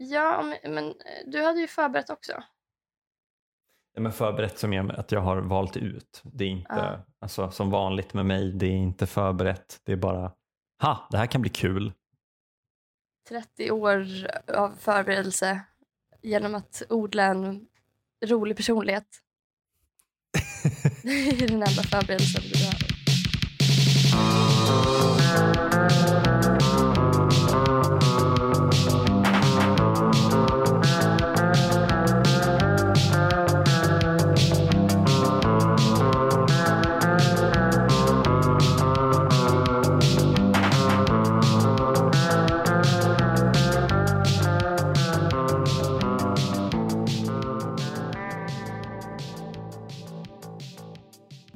Ja, men, men du hade ju förberett också. Ja, men förberett som är att jag har valt ut. Det är inte, Ja. alltså, som vanligt med mig, det är inte förberett. Det är bara, ha, det här kan bli kul. 30 år av förberedelse genom att odla en rolig personlighet. Det är den enda förberedelsen du behöver.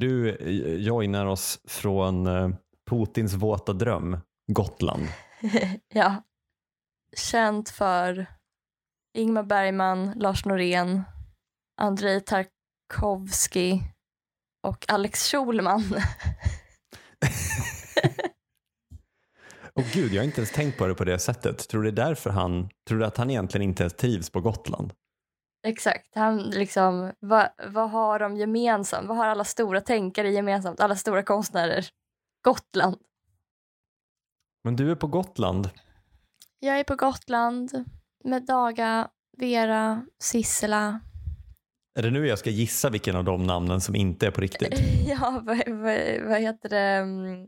Du eh, joinar oss från eh, Putins våta dröm, Gotland. Ja. Känt för Ingmar Bergman, Lars Norén, Andrei Tarkovsky och Alex Schulman. Och gud, jag har inte ens tänkt på det på det sättet. Tror du det är därför han, tror du att han egentligen inte ens trivs på Gotland? Exakt. Han liksom, vad, vad har de gemensamt? Vad har alla stora tänkare gemensamt? Alla stora konstnärer? Gotland. Men du är på Gotland. Jag är på Gotland med Daga, Vera, Sissela. Är det nu jag ska gissa vilken av de namnen som inte är på riktigt? Ja, vad, vad, vad heter det? Mm,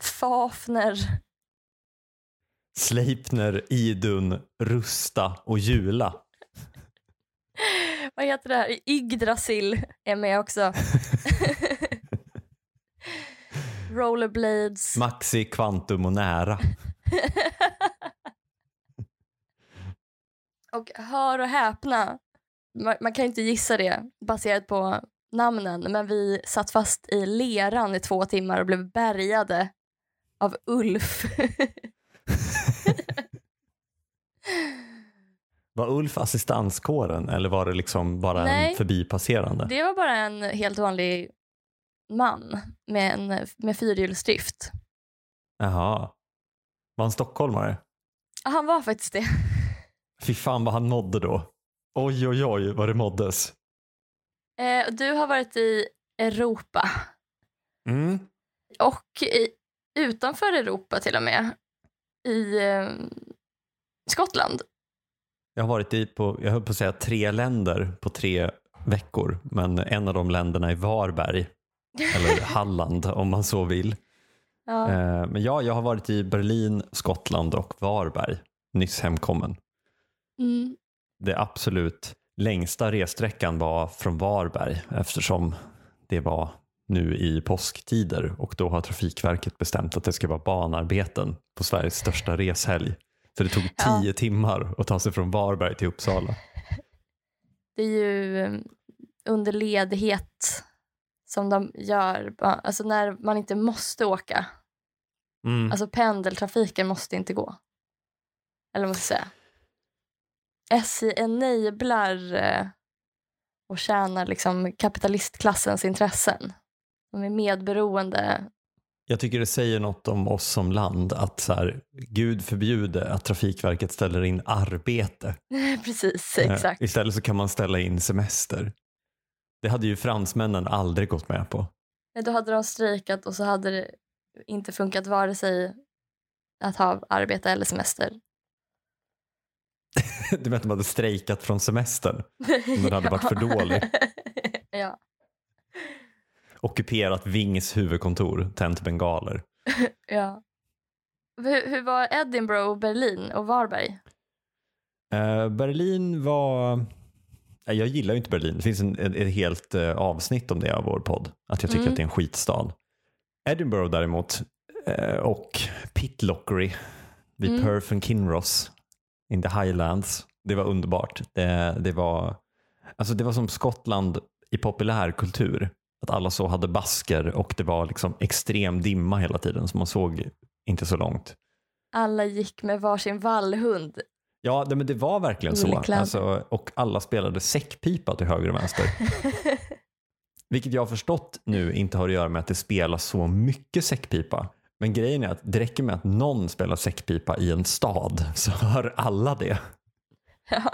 Fafner. Sleipner, Idun, Rusta och Jula. Vad heter det här? Yggdrasil är med också. Rollerblades. Maxi, Quantum och Nära. Och hör och häpna, man, man kan inte gissa det baserat på namnen, men vi satt fast i leran i två timmar och blev bärgade av Ulf. Var Ulf assistanskåren eller var det liksom bara Nej. en förbipasserande? det var bara en helt vanlig man med, en, med fyrhjulsdrift. Jaha. Var han stockholmare? Han var faktiskt det. Fy fan vad han mådde då. Oj oj oj vad det måddes. Eh, du har varit i Europa Mm. och i, utanför Europa till och med. I eh, Skottland. Jag har varit i på, jag höll på att säga tre länder på tre veckor. Men en av de länderna är Varberg. Eller Halland om man så vill. Ja. Eh, Men ja, jag har varit i Berlin, Skottland och Varberg. Nyss hemkommen. Mm. Det absolut längsta ressträckan var från Varberg eftersom det var nu i påsktider och då har Trafikverket bestämt att det ska vara banarbeten på Sveriges största reshelg. Så det tog Ja. tio timmar att ta sig från Varberg till Uppsala. Det är ju eh, under ledighet som de gör, alltså när man inte måste åka. Mm. Alltså pendeltrafiken måste inte gå. Eller vad man ska säga. SJ enablar eh, och tjänar liksom kapitalistklassens intressen. De är medberoende. Jag tycker det säger något om oss som land att så här, Gud förbjude att Trafikverket ställer in arbete. Precis, Eh, exakt. Istället så kan man ställa in semester. Det hade ju fransmännen aldrig gått med på. Nej, Då hade de strejkat och så hade det inte funkat vare sig att ha arbete eller semester. Du vet att de hade strejkat från semestern. Om den hade varit för dålig. ja. Ockuperat Wings huvudkontor, tänt bengaler. ja. Hur, hur var Edinburgh och Berlin och Varberg? Eh, Berlin var... Nej, Jag gillar ju inte Berlin. Det finns en, ett, ett helt eh, avsnitt om det av vår podd. Att jag tycker Mm. att det är en skitstad. Edinburgh däremot eh, och Pitlockery vid Mm. Perth and Kinross in the Highlands. Det var underbart. Det, det, var, alltså det var som Skottland i populärkultur. Att alla så hade basker och det var liksom extrem dimma hela tiden så man såg inte så långt. Alla gick med varsin vallhund. Ja, det, men det var verkligen så. Alltså, och alla spelade säckpipa till höger och vänster. Vilket jag har förstått nu inte har att göra med att det spelas så mycket säckpipa. Men grejen är att det räcker med att någon spelar säckpipa i en stad så hör alla det. Ja.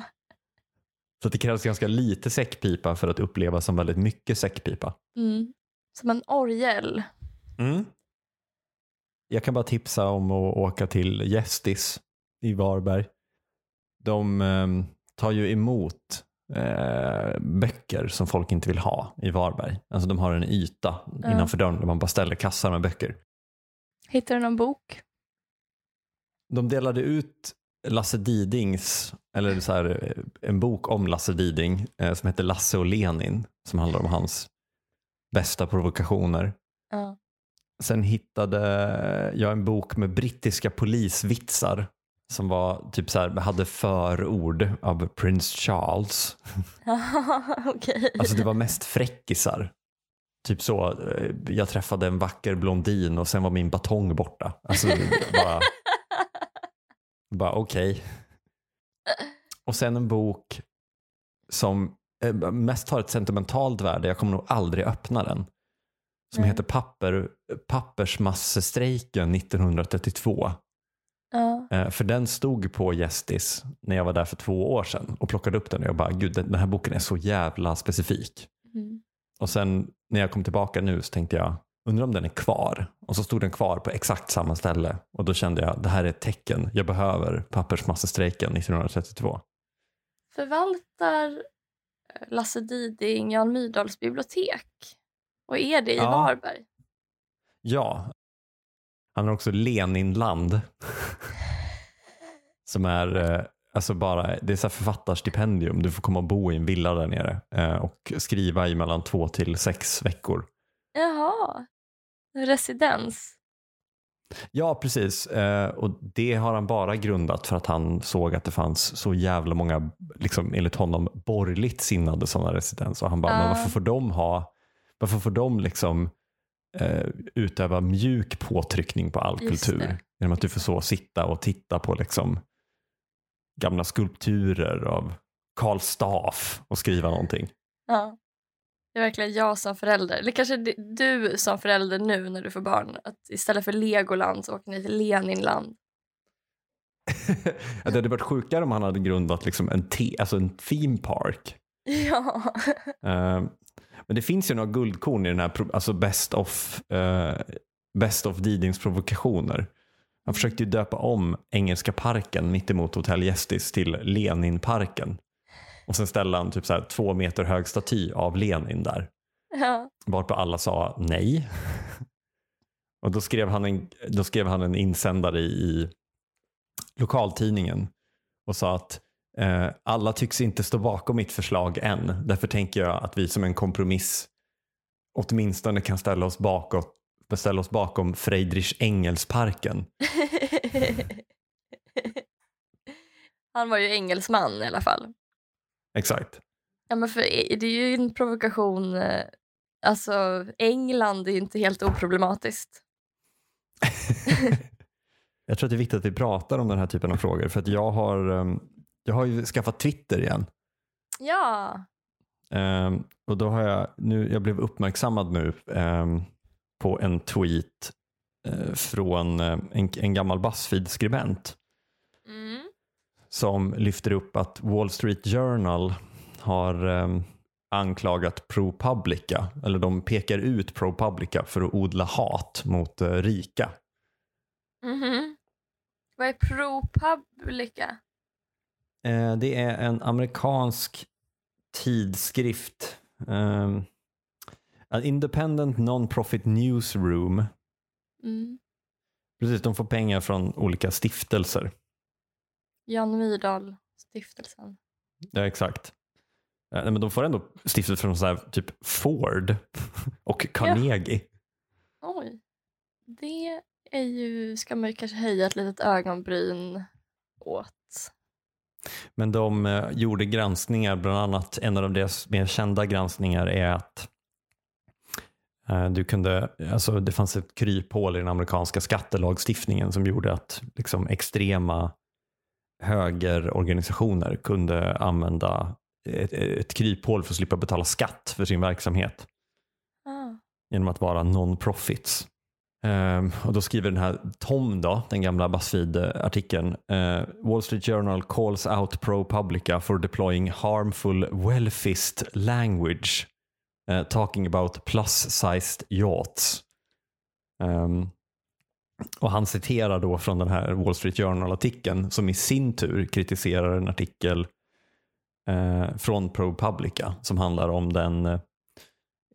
Så det krävs ganska lite säckpipa för att uppleva som väldigt mycket säckpipa. Mm. Som en orgel. Mm. Jag kan bara tipsa om att åka till Gästis i Varberg. De eh, tar ju emot eh, böcker som folk inte vill ha i Varberg. Alltså de har en yta Ja. innanför dörren där man bara ställer kassar med böcker. Hittar du någon bok? De delade ut Lasse Didings, eller så här, en bok om Lasse Diding eh, som heter Lasse och Lenin som handlar om hans bästa provokationer. Ja. Sen hittade jag en bok med brittiska polisvitsar som var typ så här, hade förord av Prince Charles. Okej. Alltså det var mest fräckisar. Typ så, eh, jag träffade en vacker blondin och sen var min batong borta. Alltså bara, bara okej. Och sen en bok som eh, mest har ett sentimentalt värde, jag kommer nog aldrig öppna den. Som Nej. heter Papper, Pappersmassestrejken 1932. ja. Eh, För den stod på Gästis när jag var där för två år sedan och plockade upp den och jag bara, gud den den här boken är så jävla specifik. Mm. Och sen när jag kom tillbaka nu så tänkte jag, undrar om den är kvar? Och så stod den kvar på exakt samma ställe och då kände jag, det här är ett tecken, jag behöver pappersmassestrejken 1932. Förvaltar eh, Lasse Diding Jan Myrdals bibliotek? Och är det i Ja. Varberg? Ja, han har också Leninland. som är eh, alltså bara, det är så författarstipendium. Du får komma och bo i en villa där nere eh, och skriva i mellan två till sex veckor. Residens. Ja, precis. Eh, och det har han bara grundat för att han såg att det fanns så jävla många, liksom, enligt honom, borgerligt sinnade sådana residens. Och han bara, Ja. men varför får de ha, varför får de liksom eh, utöva mjuk påtryckning på all Just kultur? det. Genom att du får så sitta och titta på liksom gamla skulpturer av Karl Staff och skriva någonting. Ja. Det är verkligen jag som förälder. Eller kanske du som förälder nu när du får barn. Att istället för Legoland så åker ni till Leninland. det hade varit sjukare om han hade grundat liksom en, te, alltså en theme park. Ja. Eh, men det finns ju några guldkorn i den här alltså best of, eh, best of Didings provokationer. Han försökte ju döpa om Engelska parken mittemot Hotell Gästis till Leninparken. Och sen ställde han typ så här två meter hög staty av Lenin där. ja. Varpå alla sa nej. Och då skrev han en, då skrev han en insändare i, lokaltidningen och sa att eh, alla tycks inte stå bakom mitt förslag än. Därför tänker jag att vi som en kompromiss åtminstone kan ställa oss, bakåt, ställa oss bakom Friedrich Engelsparken. Han var ju engelsman i alla fall. Exakt. Ja, men för det är ju en provokation. eh, Alltså, England är ju inte helt oproblematiskt. jag tror att det är viktigt att vi pratar om den här typen av frågor för att jag har, ehm, jag har ju skaffat Twitter igen. Ja. Ehm, och då har jag, nu, jag blev uppmärksammad nu ehm, på en tweet eh, från eh, en, en gammal Buzzfeed-skribent. Som lyfter upp att Wall Street Journal har ehm, anklagat ProPublica, eller de pekar ut ProPublica för att odla hat mot eh, rika. Mhm. Vad är ProPublica? Eh, det är en amerikansk tidskrift. Um, an independent non-profit newsroom. Mm. Precis, de får pengar från olika stiftelser. Jan Myrdal, stiftelsen. Ja, exakt. Eh, nej, men de får ändå stiftelser från så här, typ Ford och Carnegie. Oj. Det är ju, ska man ju kanske höja ett litet ögonbryn åt. Men de eh, gjorde granskningar, bland annat en av deras mer kända granskningar är att eh, du kunde, alltså det fanns ett kryphål i den amerikanska skattelagstiftningen som gjorde att liksom, extrema högerorganisationer kunde använda ett, ett kryphål för att slippa betala skatt för sin verksamhet Ah. genom att vara non-profits. Ehm, och då skriver den här Tom, då, den gamla Buzzfeed-artikeln. eh, Wall Street Journal calls out ProPublica for deploying harmful welfist language. eh, talking about plus-sized yachts. Ehm, och han citerar då från den här Wall Street Journal-artikeln som i sin tur kritiserar en artikel eh, från ProPublica som handlar om den eh,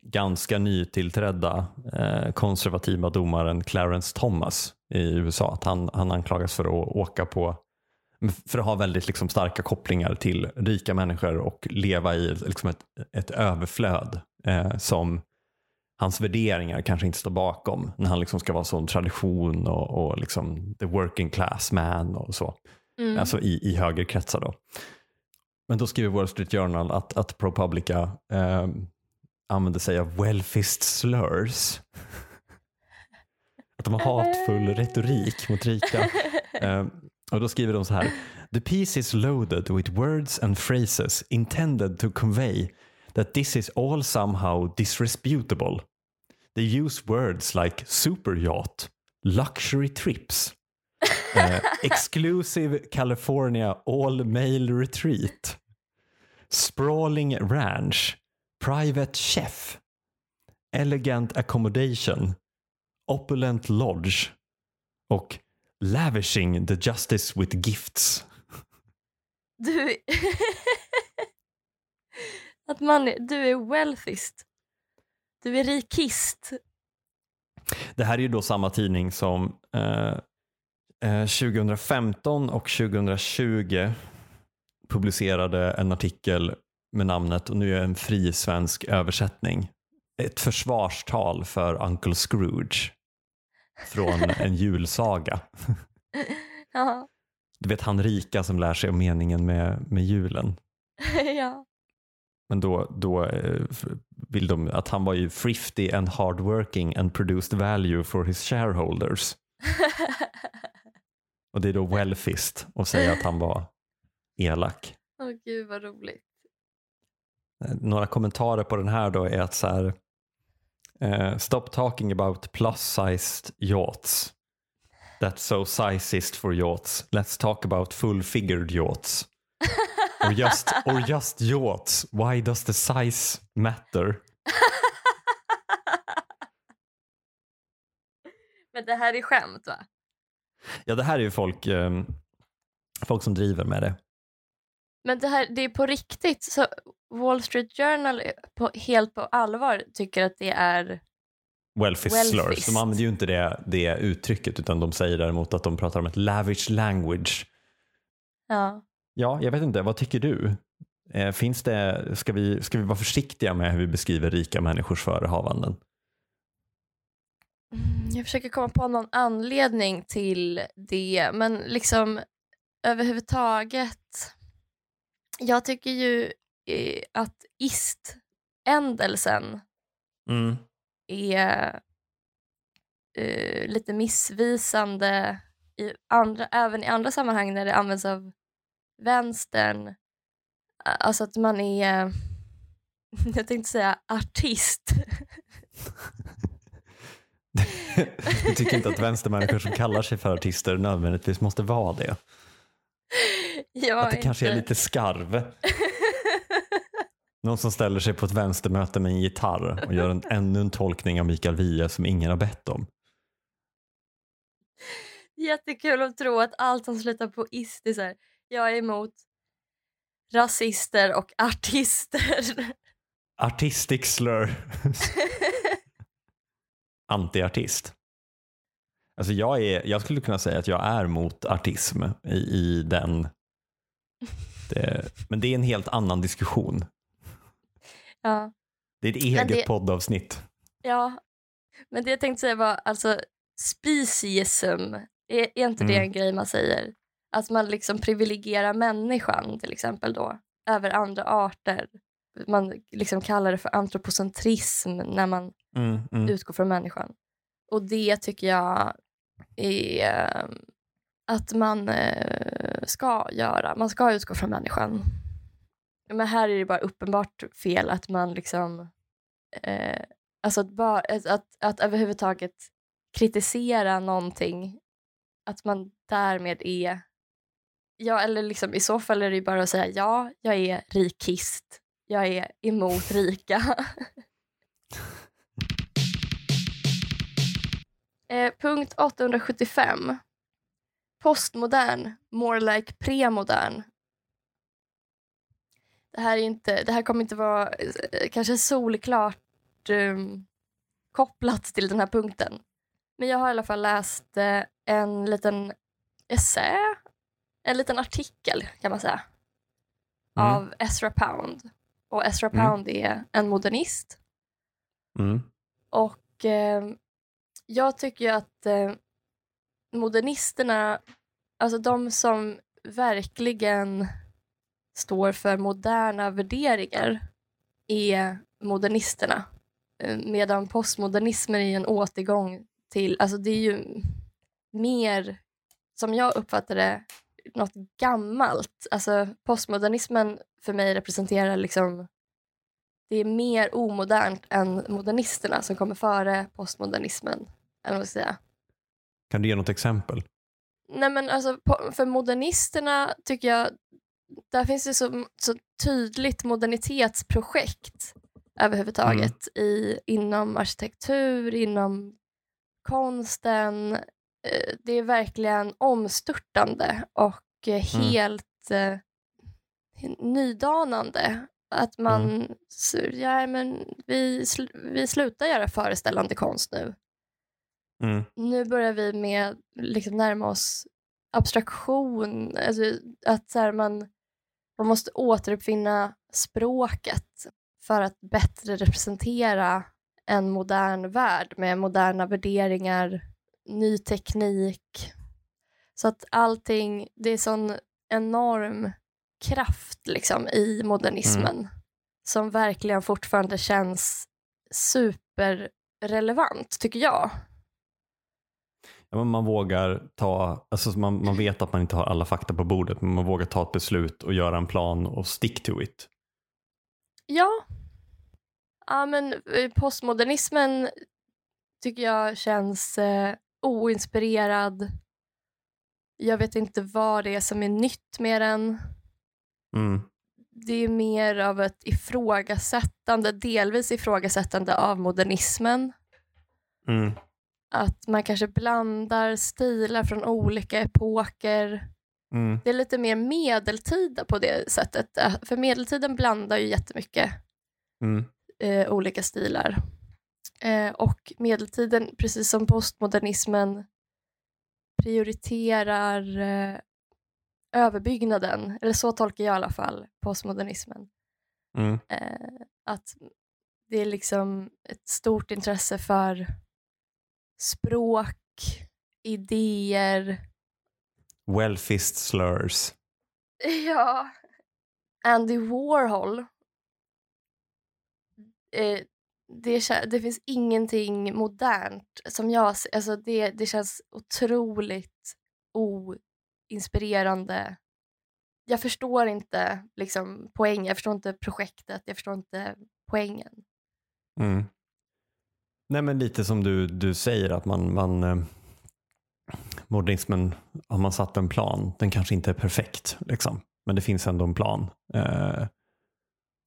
ganska nytillträdda eh, konservativa domaren Clarence Thomas i USA. Att han, han anklagas för att åka på för att ha väldigt liksom, starka kopplingar till rika människor och leva i liksom, ett, ett överflöd eh, som hans värderingar kanske inte står bakom när han liksom ska vara sån tradition och, och liksom the working class man och så. Mm. Alltså i, i högerkretsar då. Men då skriver Wall Street Journal att, att ProPublica eh, använder sig av welfist slurs. att de har hatfull retorik mot rika. Eh, och då skriver de så här. The piece is loaded with words and phrases intended to convey that this is all somehow disresputable. They use words like super yacht, luxury trips, eh, exclusive California all male retreat, sprawling ranch, private chef, elegant accommodation, opulent lodge och lavishing the justice with gifts. Du... att man, du är wealthist. Du är rikist. Det här är ju då samma tidning som eh, eh, 2015 och 2020 publicerade en artikel med namnet, och nu är en fri svensk översättning, ett försvarstal för Uncle Scrooge från en julsaga. Ja. Du vet han rika som lär sig om meningen med, med julen. ja. Men då, då eh, vill de att han var ju thrifty and hardworking and produced value for his shareholders. Och det är då wealthist och säga att han var elak. Åh gud vad roligt. Eh, Några kommentarer på den här då är att så här, eh, stop talking about plus-sized yachts. That's so sizist for yachts. Let's talk about full-figured yachts. Or just, or just yachts. Why does the size matter? Men det här är skämt va? Ja, det här är ju folk, eh, folk som driver med det. Men det här det är på riktigt. Så Wall Street Journal på, helt på allvar tycker att det är... Wellfist slurs. Wellfist. De använder ju inte det, det uttrycket utan de säger däremot att de pratar om ett lavish language. Ja. Ja, jag vet inte. Vad tycker du? Eh, finns det, ska, vi, ska vi vara försiktiga med hur vi beskriver rika människors förehavanden? Mm, Jag försöker komma på någon anledning till det, men liksom överhuvudtaget. Jag tycker ju eh, att ist-ändelsen Mm. är eh, lite missvisande i andra, även i andra sammanhang när det används av vänstern. Alltså att man är, jag tänkte säga artist. du tycker inte att vänstermänniskor som kallar sig för artister nödvändigtvis måste vara det? Jag Att det kanske är inte- lite skarv? Någon som ställer sig på ett vänstermöte med en gitarr och gör en, ännu en tolkning av Mikael Wiehe som ingen har bett om. Jättekul att tro att allt som slutar på ist är så här, jag är emot rasister och artister. Artistic slur. Antiartist. Alltså jag, är, jag skulle kunna säga att jag är mot artism i, i den. Det, men det är en helt annan diskussion. ja, Det är ett eget det- poddavsnitt. ja, men det jag tänkte säga var alltså speciesm, är, är inte det Mm. en grej man säger? Att man liksom privilegierar människan till exempel då, över andra arter. Man liksom kallar det för antropocentrism när man Mm, mm. utgår från människan. Och det tycker jag är eh, att man eh, ska göra. Man ska utgå från människan. Men här är det bara uppenbart fel att man liksom... Eh, alltså att, bara, att, att, att överhuvudtaget kritisera någonting, att man därmed är... Ja, eller liksom, i så fall är det ju bara att säga ja, jag är rikist. Jag är emot rika. eh, punkt 875. Postmodern, more like premodern. Det här, är inte, det här kommer inte vara eh, kanske solklart um, kopplat till den här punkten. Men jag har i alla fall läst eh, en liten essä, en liten artikel kan man säga, Mm. av Ezra Pound. Och Ezra Mm. Pound är en modernist. Mm. Och eh, jag tycker ju att eh, modernisterna, alltså de som verkligen står för moderna värderingar är modernisterna. Eh, Medan postmodernismen är en återgång till, alltså det är ju mer, som jag uppfattar det, något gammalt. Alltså postmodernismen för mig representerar liksom det är mer omodernt än modernisterna som kommer före postmodernismen. Eller vad säga. Kan du ge något exempel? Nej men alltså för modernisterna tycker jag, där finns det så, så tydligt modernitetsprojekt överhuvudtaget i, inom arkitektur, inom konsten. Eh, Det är verkligen omstörtande och eh, helt eh, nydanande. Att man, s- ja, men vi, sl- vi slutar göra föreställande konst nu. Mm. Nu börjar vi med liksom närma oss abstraktion. Alltså att så här, man, man måste återuppfinna språket för att bättre representera en modern värld med moderna värderingar, ny teknik. Så att allting, det är sån enorm kraft liksom i modernismen som verkligen fortfarande känns superrelevant, tycker jag. Ja, men man vågar ta, alltså man, man vet att man inte har alla fakta på bordet, men man vågar ta ett beslut och göra en plan och stick to it. Ja. Ja, men eh, postmodernismen tycker jag känns eh, oinspirerad. Jag vet inte vad det är som är nytt med den. Mm. Det är mer av ett ifrågasättande, delvis ifrågasättande av modernismen. Mm. Att man kanske blandar stilar från olika epoker. Mm. Det är lite mer medeltida på det sättet. För medeltiden blandar ju jättemycket Mm. eh, olika stilar. Eh, och medeltiden, precis som postmodernismen, prioriterar eh, överbyggnaden. Eller så tolkar jag i alla fall postmodernismen. Mm. Eh, att det är liksom ett stort intresse för språk, idéer. Well-fist slurs. Ja. Andy Warhol. Eh, det, det finns ingenting modernt som jag ser. Alltså det, det känns otroligt oinspirerande. Jag förstår inte liksom, poängen, jag förstår inte projektet, jag förstår inte poängen. Mm. Nej men lite som du, du säger att man, man eh, modernismen har man satt en plan. Den kanske inte är perfekt liksom, men det finns ändå en plan. Eh,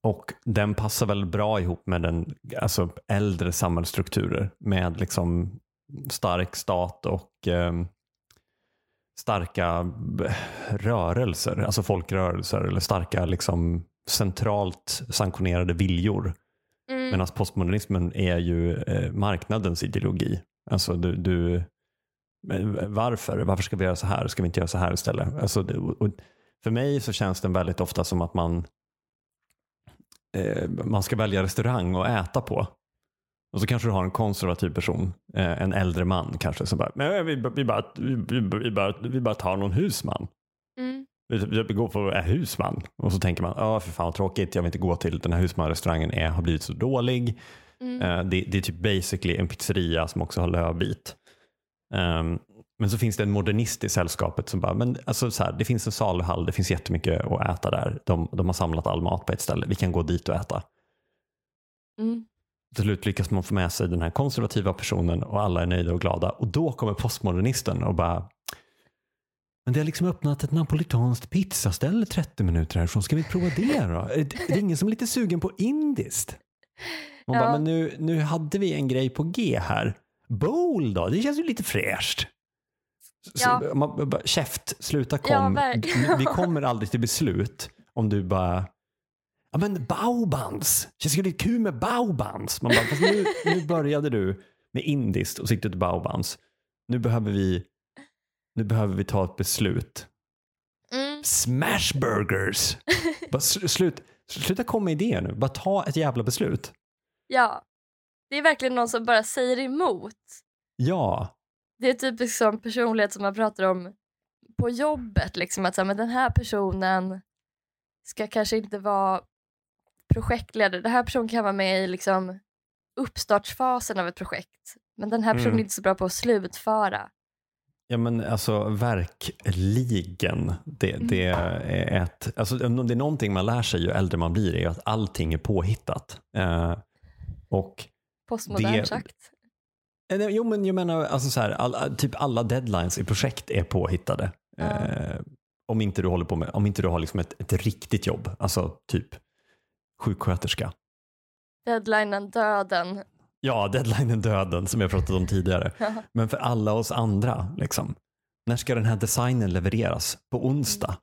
och den passar väl bra ihop med den alltså äldre samhällsstrukturer med liksom stark stat och eh, starka rörelser, alltså folkrörelser eller starka liksom centralt sanktionerade viljor. Mm. Medan postmodernismen är ju eh, marknadens ideologi. Alltså du, du, men varför? Varför ska vi göra så här? Ska vi inte göra så här istället? Alltså, det, och för mig så känns den väldigt ofta som att man, eh, man ska välja restaurang och äta på. Och så kanske du har en konservativ person, eh, en äldre man kanske, som bara, men vi, vi, bara, vi, vi, bara, vi bara tar någon husman. Mm. Vi, vi går på husman. Och så tänker man, ja för fan vad tråkigt, jag vill inte gå till den här husmanrestaurangen, är, har blivit så dålig. Mm. Eh, det, det är typ basically en pizzeria som också har lövbit. Ehm, men så finns det en modernist i sällskapet som bara, men alltså så här, det finns en saluhall, det finns jättemycket att äta där. De, de har samlat all mat på ett ställe, vi kan gå dit och äta. Mm. Till slut lyckas man få med sig den här konservativa personen och alla är nöjda och glada. Och då kommer postmodernisten och bara men det har liksom öppnat ett napolitanskt pizzaställe 30 minuter härifrån. Ska vi prova det då? Är det, är det ingen som är lite sugen på indiskt? Man Ja. bara, men nu, nu hade vi en grej på G här. Bowl då? Det känns ju lite fräscht. Ja. man, bara, käft, sluta Ja, kom. verkligen. vi kommer aldrig till beslut om du bara Ja men baobans, känns ju lite kul med baobans. Man bara, fast nu, nu började du med indiskt och siktade till baobans. Nu behöver vi nu behöver vi ta ett beslut. Mm. Smashburgers! bara slut, sluta komma med idéer nu, bara ta ett jävla beslut. Ja, det är verkligen någon som bara säger emot. Ja, Det är typiskt som personlighet som man pratar om på jobbet. Liksom, att så här, men den här personen ska kanske inte vara projektledare. Den här personen kan vara med i liksom, uppstartsfasen av ett projekt. Men den här personen Mm. är inte så bra på att slutföra. ja men alltså verkligen. Det, Mm. det är ett, alltså det är någonting man lär sig ju äldre man blir är att allting är påhittat. Eh, och Postmodernt Det- sagt. Eh, Jo men jag menar alltså så här, alla, typ alla deadlines i projekt är påhittade. Ja. Eh, om inte du håller på med, om inte du har liksom ett, ett riktigt jobb, alltså typ sjuksköterska. Deadlinen, döden. Ja, deadlinen döden som jag pratat om tidigare. Men för alla oss andra, liksom. När ska den här designen levereras? På onsdag.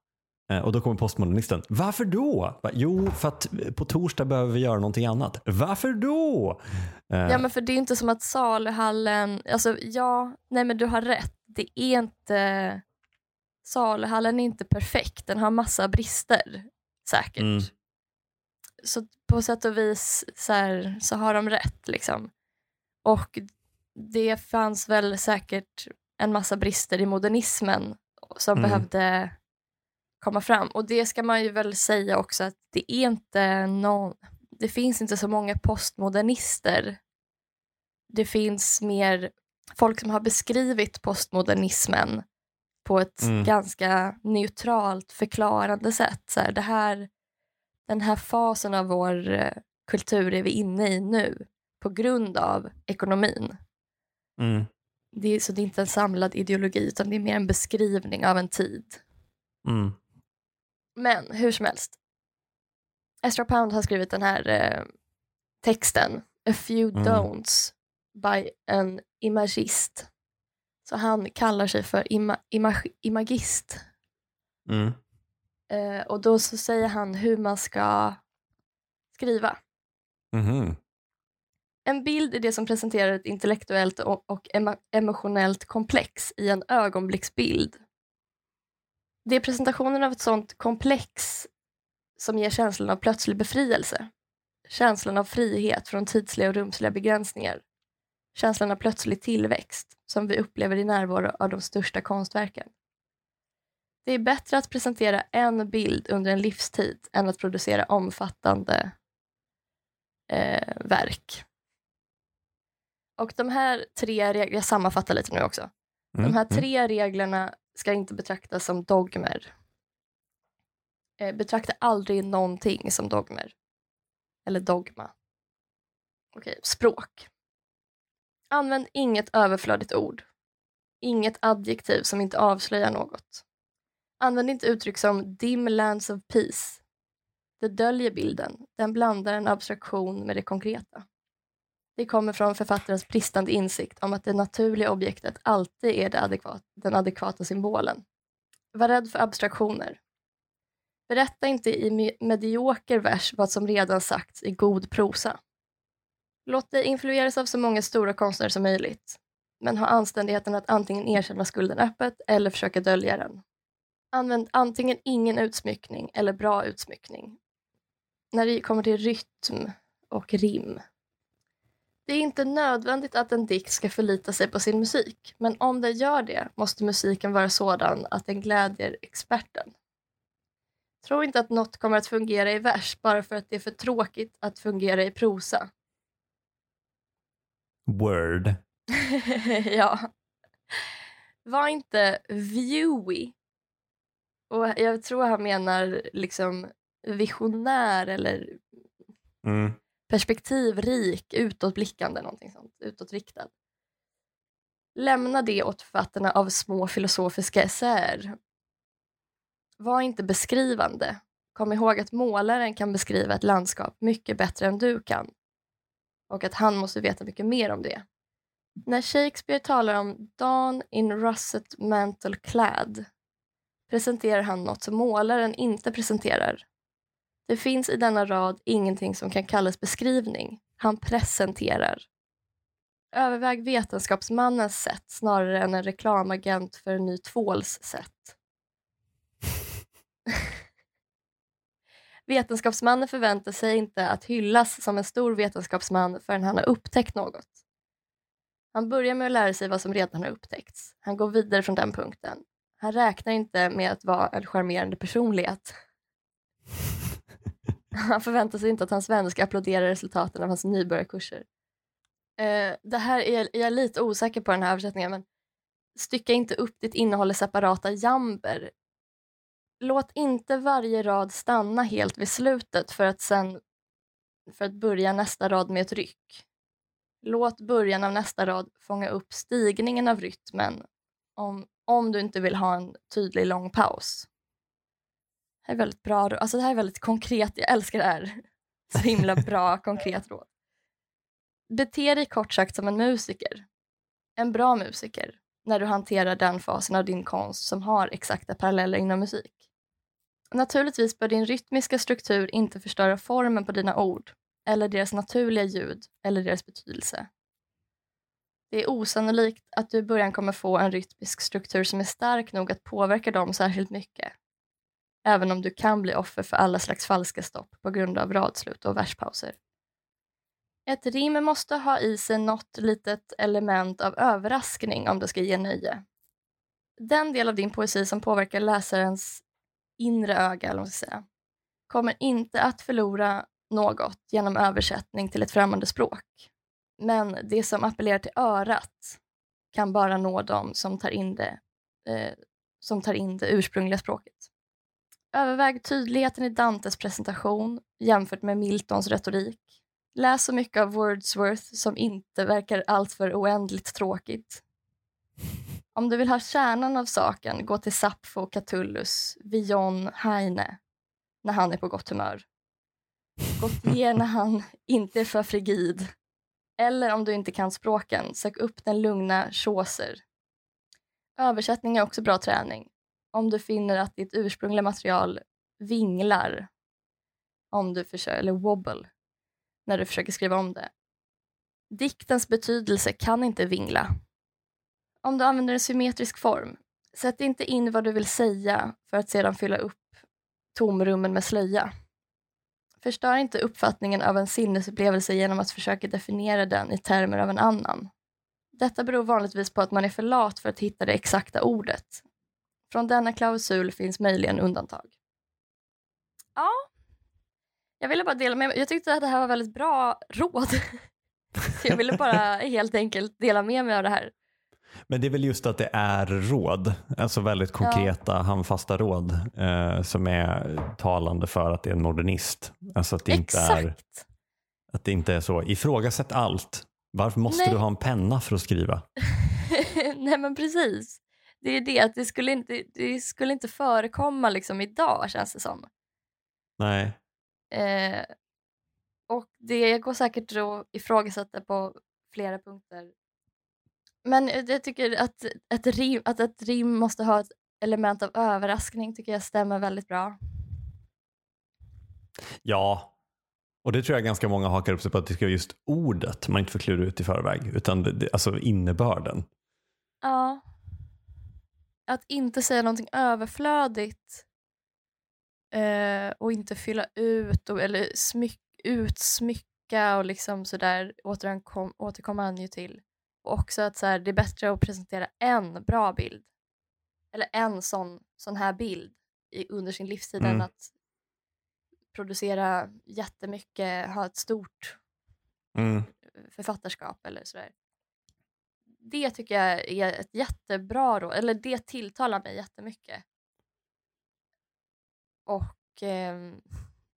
Eh, och då kommer postmodernisten. Varför då? Jo, för att på torsdag behöver vi göra någonting annat. Varför då? Eh, Ja men för det är inte som att saluhallen, alltså ja, nej men du har rätt. Det är inte, saluhallen är inte perfekt, den har massa brister säkert. Mm. Så på sätt och vis så, här, så har de rätt liksom. Och det fanns väl säkert en massa brister i modernismen som Mm. behövde komma fram. Och det ska man ju väl säga också att det är inte någon, det finns inte så många postmodernister. Det finns mer folk som har beskrivit postmodernismen på ett Mm. ganska neutralt förklarande sätt. Så här, det här, den här fasen av vår eh, kultur är vi inne i nu på grund av ekonomin. Mm. Det är, så det är inte en samlad ideologi utan det är mer en beskrivning av en tid. Mm. Men hur som helst. Ezra Pound har skrivit den här eh, texten A few Mm. don'ts by an imagist. Så han kallar sig för ima, imag, imagist. Mm. Eh, och då så säger han hur man ska skriva. Mhm. En bild är det som presenterar ett intellektuellt och, och emo, emotionellt komplex i en ögonblicksbild. Det är presentationen av ett sånt komplex som ger känslan av plötslig befrielse. Känslan av frihet från tidsliga och rumsliga begränsningar. Känslan av plötslig tillväxt som vi upplever i närvaro av de största konstverken. Det är bättre att presentera en bild under en livstid än att producera omfattande eh, verk. Och de här tre reglerna, jag sammanfattar lite nu också. Mm. De här tre reglerna ska inte betraktas som dogmer. Eh, betrakta aldrig någonting som dogmer. Eller dogma. Okej, språk. Använd inget överflödigt ord. Inget adjektiv som inte avslöjar något. Använd inte uttryck som dim lands of peace. Det döljer bilden. Den blandar en abstraktion med det konkreta. Det kommer från författarens bristande insikt om att det naturliga objektet alltid är det adekvat, den adekvata symbolen. Var rädd för abstraktioner. Berätta inte i medioker vers vad som redan sagts i god prosa. Låt dig influeras av så många stora konstnärer som möjligt, men ha anständigheten att antingen erkänna skulden öppet eller försöka dölja den. Använd antingen ingen utsmyckning eller bra utsmyckning. När det kommer till rytm och rim det är inte nödvändigt att en dikt ska förlita sig på sin musik, men om den gör det måste musiken vara sådan att den glädjer experten. Tro inte att något kommer att fungera i vers bara för att det är för tråkigt att fungera i prosa. Word. ja. Var inte viewy. Och jag tror han menar liksom visionär eller Mm perspektivrik, utåtblickande, någonting sånt, utåtriktad. Lämna det åt författarna av små filosofiska essäer. Var inte beskrivande. Kom ihåg att målaren kan beskriva ett landskap mycket bättre än du kan. Och att han måste veta mycket mer om det. När Shakespeare talar om Dawn in russet mantle clad presenterar han något som målaren inte presenterar. Det finns i denna rad ingenting som kan kallas beskrivning. Han presenterar. Överväg vetenskapsmannens sätt snarare än en reklamagent för en ny tvåls sätt. Vetenskapsmannen förväntar sig inte att hyllas som en stor vetenskapsman förrän han har upptäckt något. Han börjar med att lära sig vad som redan har upptäckts. Han går vidare från den punkten. Han räknar inte med att vara en charmerande personlighet. Han förväntar sig inte att hans vänner ska applådera resultaten av hans nybörjarkurser. Eh, det här är, jag är lite osäker på den här översättningen men stycka inte upp ditt innehåll i separata jamber. Låt inte varje rad stanna helt vid slutet för att sen för att börja nästa rad med ett ryck. Låt början av nästa rad fånga upp stigningen av rytmen om, om du inte vill ha en tydlig lång paus. Det här är väldigt bra. Alltså det här är väldigt konkret. Jag älskar det här. Så himla bra konkret råd. Bete dig kort sagt som en musiker. En bra musiker när du hanterar den fasen av din konst som har exakta paralleller inom musik. Naturligtvis bör din rytmiska struktur inte förstöra formen på dina ord eller deras naturliga ljud eller deras betydelse. Det är osannolikt att du i början kommer få en rytmisk struktur som är stark nog att påverka dem särskilt mycket. Även om du kan bli offer för alla slags falska stopp på grund av radslut och verspauser. Ett rim måste ha i sig något litet element av överraskning om det ska ge nöje. Den del av din poesi som påverkar läsarens inre öga, eller vad ska säga, kommer inte att förlora något genom översättning till ett främmande språk. Men det som appellerar till örat kan bara nå dem som tar in det, eh, som tar in det ursprungliga språket. Överväg tydligheten i Dantes presentation jämfört med Miltons retorik. Läs så mycket av Wordsworth som inte verkar alltför oändligt tråkigt. Om du vill ha kärnan av saken, gå till Sappho, Catullus, Vion, Heine när han är på gott humör. Gautier när han inte är för frigid. Eller om du inte kan språken, sök upp den lugna Chaucer. Översättning är också bra träning. Om du finner att ditt ursprungliga material vinglar, om du försöker, eller wobble, när du försöker skriva om det. Diktens betydelse kan inte vingla. Om du använder en symmetrisk form, sätt inte in vad du vill säga för att sedan fylla upp tomrummen med slöja. Förstör inte uppfattningen av en sinnesupplevelse genom att försöka definiera den i termer av en annan. Detta beror vanligtvis på att man är för lat för att hitta det exakta ordet. Från denna klausul finns möjligen undantag. Ja, jag ville bara dela med mig. Jag tyckte att det här var väldigt bra råd. Så jag ville bara helt enkelt dela med mig av det här. Men det är väl just att det är råd, alltså väldigt konkreta ja. handfasta råd eh, som är talande för att det är en modernist. Alltså att det inte är att det inte är så, ifrågasätt allt. Varför måste Nej. du ha en penna för att skriva? Nej men precis. Det är det att det skulle inte, det skulle inte förekomma liksom idag känns det som. Nej. Eh, och det går säkert att ifrågasätta på flera punkter men jag tycker att ett, rim, att ett rim måste ha ett element av överraskning tycker jag stämmer väldigt bra. Ja, och det tror jag ganska många hakar upp sig på att det ska vara just ordet man inte får klura ut i förväg, utan det, alltså innebörden. Ja. Att inte säga någonting överflödigt eh, och inte fylla ut och, eller smyck, utsmycka och liksom sådär återkommer han ju till. Och också att så här, det är bättre att presentera en bra bild. Eller en sån, sån här bild i, under sin livstid mm. än att producera jättemycket, ha ett stort mm. författarskap eller sådär. Det tycker jag är ett jättebra råd, eller det tilltalar mig jättemycket. Och eh,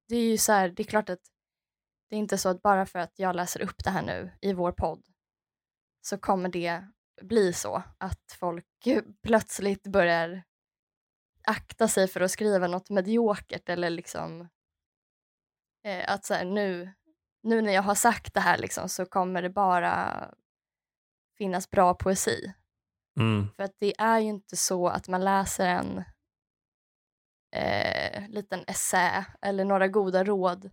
det är ju så här, det är klart att Det är inte så att bara för att jag läser upp det här nu i vår podd så kommer det bli så att folk plötsligt börjar akta sig för att skriva något mediokert eller liksom eh, att så här, nu, nu när jag har sagt det här liksom, så kommer det bara finnas bra poesi. Mm. För att det är ju inte så att man läser en eh, liten essä eller några goda råd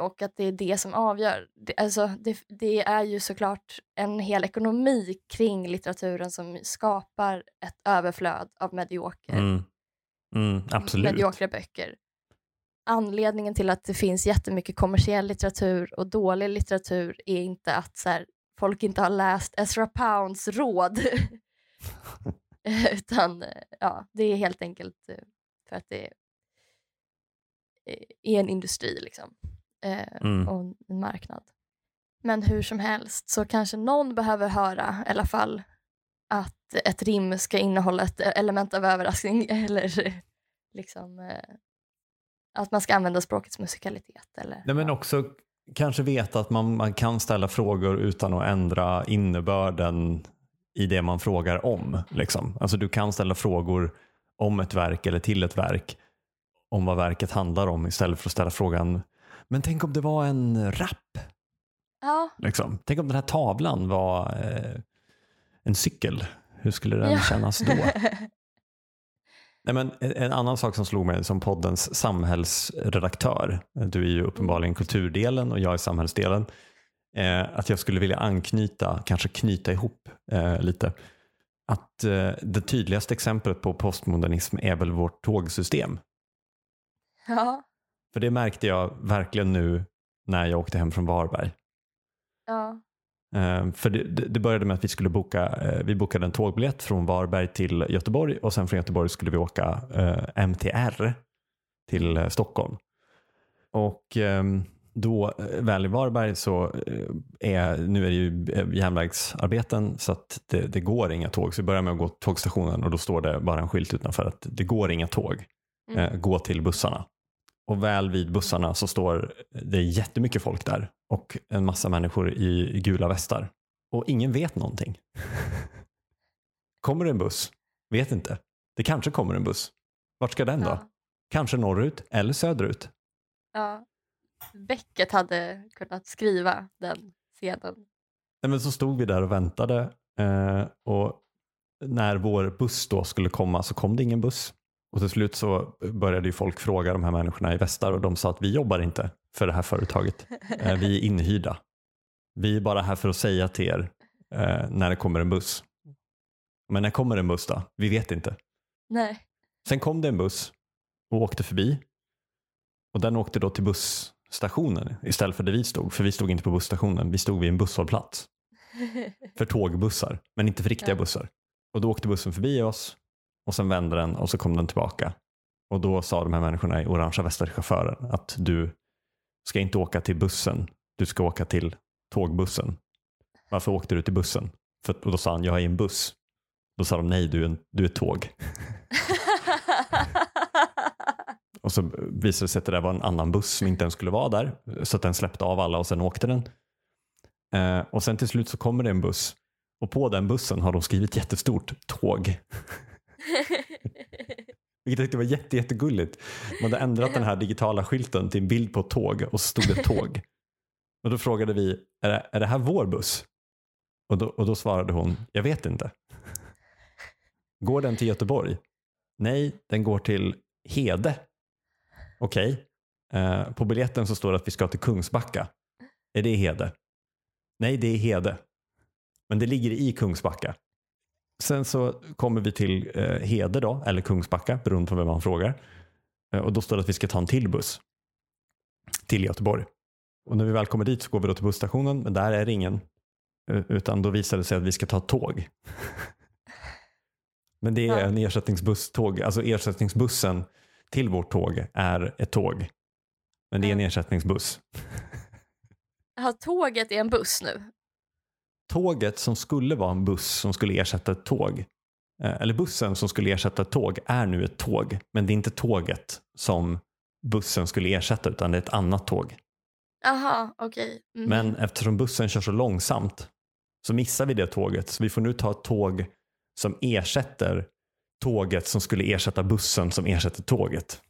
och att det är det som avgör. Det, alltså, det, det, är ju såklart en hel ekonomi kring litteraturen som skapar ett överflöd av medioker, Mm. Mm, mediokra böcker. Anledningen till att det finns jättemycket kommersiell litteratur och dålig litteratur är inte att så här, folk inte har läst Ezra Pounds råd. Utan ja, det är helt enkelt eh, för att det är en industri liksom. Eh, Mm. och en marknad. Men hur som helst så kanske någon behöver höra i alla fall att ett rim ska innehålla ett element av överraskning eller liksom eh, att man ska använda språkets musikalitet. Eller, Nej, men också kanske veta att man, man kan ställa frågor utan att ändra innebörden i det man frågar om. Liksom. Alltså du kan ställa frågor om ett verk eller till ett verk om vad verket handlar om istället för att ställa frågan men tänk om det var en rap? Ja, Liksom. Tänk om den här tavlan var eh, en cykel? Hur skulle den Ja. kännas då? Nej, men en, annan sak som slog mig som poddens samhällsredaktör, du är ju uppenbarligen kulturdelen och jag är samhällsdelen, eh, att jag skulle vilja anknyta, kanske knyta ihop eh, lite. Att eh, det tydligaste exemplet på postmodernism är väl vårt tågsystem. ja, För det märkte jag verkligen nu när jag åkte hem från Varberg. ja, För det, det började med att vi skulle boka, eh, vi bokade en tågbiljett från Varberg till Göteborg och sen från Göteborg skulle vi åka eh, MTR till eh, Stockholm. Och ehm, då eh, väl i Varberg så eh, är, nu är det ju eh, järnvägsarbeten så att det, det går inga tåg. Så vi börjar med att gå till tågstationen och då står det bara en skylt utanför att det går inga tåg. Mm. Eh, gå till bussarna. Och väl vid bussarna så står det jättemycket folk där och en massa människor i gula västar. Och ingen vet någonting. kommer det en buss? Vet inte. Det kanske kommer en buss. Vart ska den då? ja, Kanske norrut eller söderut. ja. Becket hade kunnat skriva den scenen. Nej, men så stod vi där och väntade eh, och när vår buss då skulle komma så kom det ingen buss. Och till slut så började ju folk fråga de här människorna i västar och de sa att vi jobbar inte för det här företaget. Eh, vi är inhyrda. Vi är bara här för att säga till er eh, när det kommer en buss. Men när kommer en buss då? Vi vet inte. Nej. Sen kom det en buss och åkte förbi. Och den åkte då till busstationen istället för där vi stod. För vi stod inte på busstationen, vi stod vid en busshållplats. För tågbussar, men inte för riktiga Ja. bussar. Och då åkte bussen förbi oss och sen vände den och så kom den tillbaka. Och då sa de här människorna i orangea västar till chauffören att du ska inte åka till bussen, du ska åka till tågbussen. Varför åkte du till bussen? För, och då sa han, jag är i en buss. Då sa de, nej du är, en, du är ett tåg. Och så visade det sig att det där var en annan buss som inte ens skulle vara där. Så att den släppte av alla och sen åkte den. Eh, och sen till slut så kommer det en buss. Och på den bussen har de skrivit jättestort tåg. Vilket jag tyckte var jätte, jättegulligt. Man hade ändrat den här digitala skylten till en bild på ett tåg och så stod det tåg. Och då frågade vi, är det, är det här vår buss? Och då, och då svarade hon, jag vet inte. Går den till Göteborg? Nej, den går till Hede. Okej. Eh, på biljetten så står det att vi ska till Kungsbacka. Är det Hede? Nej, det är Hede. Men det ligger i Kungsbacka. Sen så kommer vi till eh, Hede då, eller Kungsbacka, beroende på vem man frågar. Eh, och då står det att vi ska ta en till buss till Göteborg. Och när vi väl kommer dit så går vi då till busstationen, men där är det ingen. Utan då visar det sig att vi ska ta tåg. men det är en ersättningsbusståg, alltså ersättningsbussen till vårt tåg är ett tåg. Men det är en ersättningsbuss. Ja, tåget är en buss nu. Tåget som skulle vara en buss som skulle ersätta ett tåg, eh, eller bussen som skulle ersätta ett tåg, är nu ett tåg. Men det är inte tåget som bussen skulle ersätta utan det är ett annat tåg. Jaha, okej. Mhm. Men eftersom bussen kör så långsamt så missar vi det tåget. Så vi får nu ta ett tåg som ersätter tåget som skulle ersätta bussen som ersätter tåget.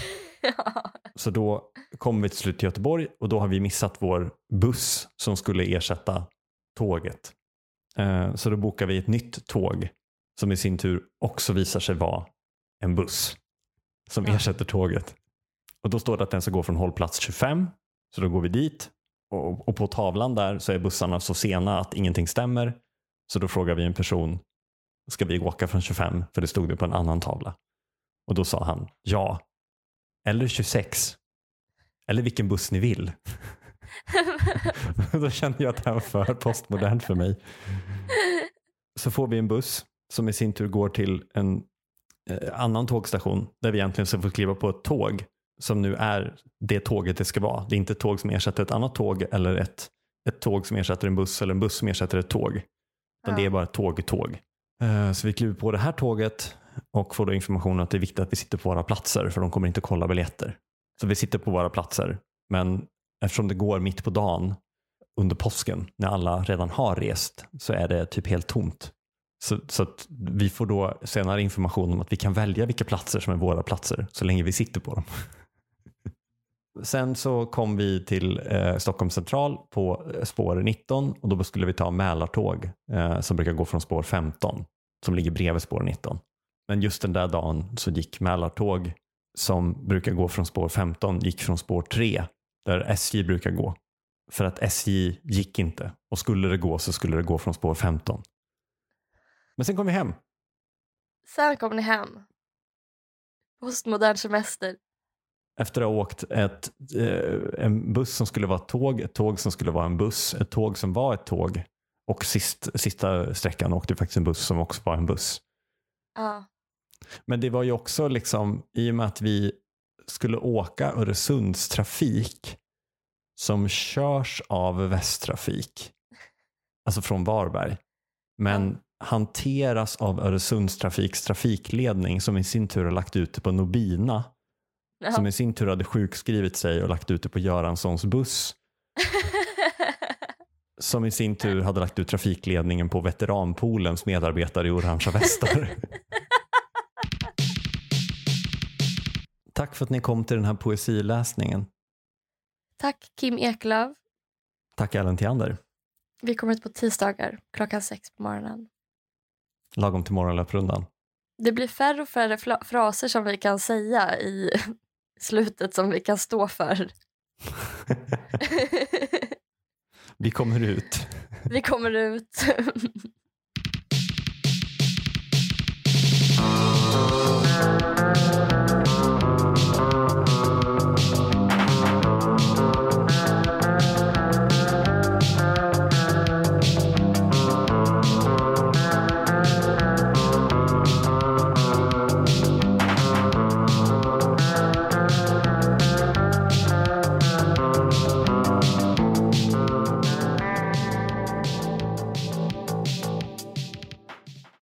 ja. Så då kommer vi till slut till Göteborg och då har vi missat vår buss som skulle ersätta tåget. Eh, Så då bokar vi ett nytt tåg som i sin tur också visar sig vara en buss som ersätter tåget. Och då står det att den ska gå från hållplats 25. Så då går vi dit och, och på tavlan där så är bussarna så sena att ingenting stämmer. Så då frågar vi en person, ska vi åka från 25? För det stod det på en annan tavla. Och då sa han ja. Eller 26. Eller vilken buss ni vill. Då kände jag att det här var för postmodernt för mig. Så får vi en buss som i sin tur går till en eh, annan tågstation där vi egentligen ska få kliva på ett tåg som nu är det tåget det ska vara. Det är inte ett tåg som ersätter ett annat tåg eller ett, ett tåg som ersätter en buss eller en buss som ersätter ett tåg. Utan Ja. det är bara ett tåg-tåg. Eh, Så vi kliver på det här tåget och får då information att det är viktigt att vi sitter på våra platser för de kommer inte kolla biljetter. Så vi sitter på våra platser. Men eftersom det går mitt på dagen under påsken när alla redan har rest så är det typ helt tomt. Så, så att vi får då senare information om att vi kan välja vilka platser som är våra platser så länge vi sitter på dem. Sen så kom vi till eh, Stockholm central på eh, spår 19 och då skulle vi ta Mälartåg eh, som brukar gå från spår 15 som ligger bredvid spår 19. Men just den där dagen så gick Mälartåg som brukar gå från spår 15 gick från spår 3 där SJ brukar gå. För att SJ gick inte och skulle det gå så skulle det gå från spår 15. Men sen kom vi hem. Sen kom ni hem. Postmodern semester. Efter att ha åkt ett, eh, en buss som skulle vara ett tåg, ett tåg som skulle vara en buss, ett tåg som var ett tåg och sist, sista sträckan åkte faktiskt en buss som också var en buss. Ja. Men det var ju också liksom i och med att vi skulle åka Öresundstrafik som körs av Västtrafik, alltså från Varberg, men hanteras av Öresundstrafiks trafikledning som i sin tur har lagt ut det på Nobina Ja. som i sin tur hade sjukskrivit sig och lagt ut det på Göranssons buss som i sin tur hade lagt ut trafikledningen på veteranpoolens medarbetare i orangea västar. Tack för att ni kom till den här poesiläsningen. Tack Kim Eklöf. Tack Ellen Theander. Vi kommer ut på tisdagar klockan sex på morgonen. Lagom till morgonlöprundan. Det blir färre och färre fraser som vi kan säga i slutet som vi kan stå för. Vi kommer ut. vi kommer ut.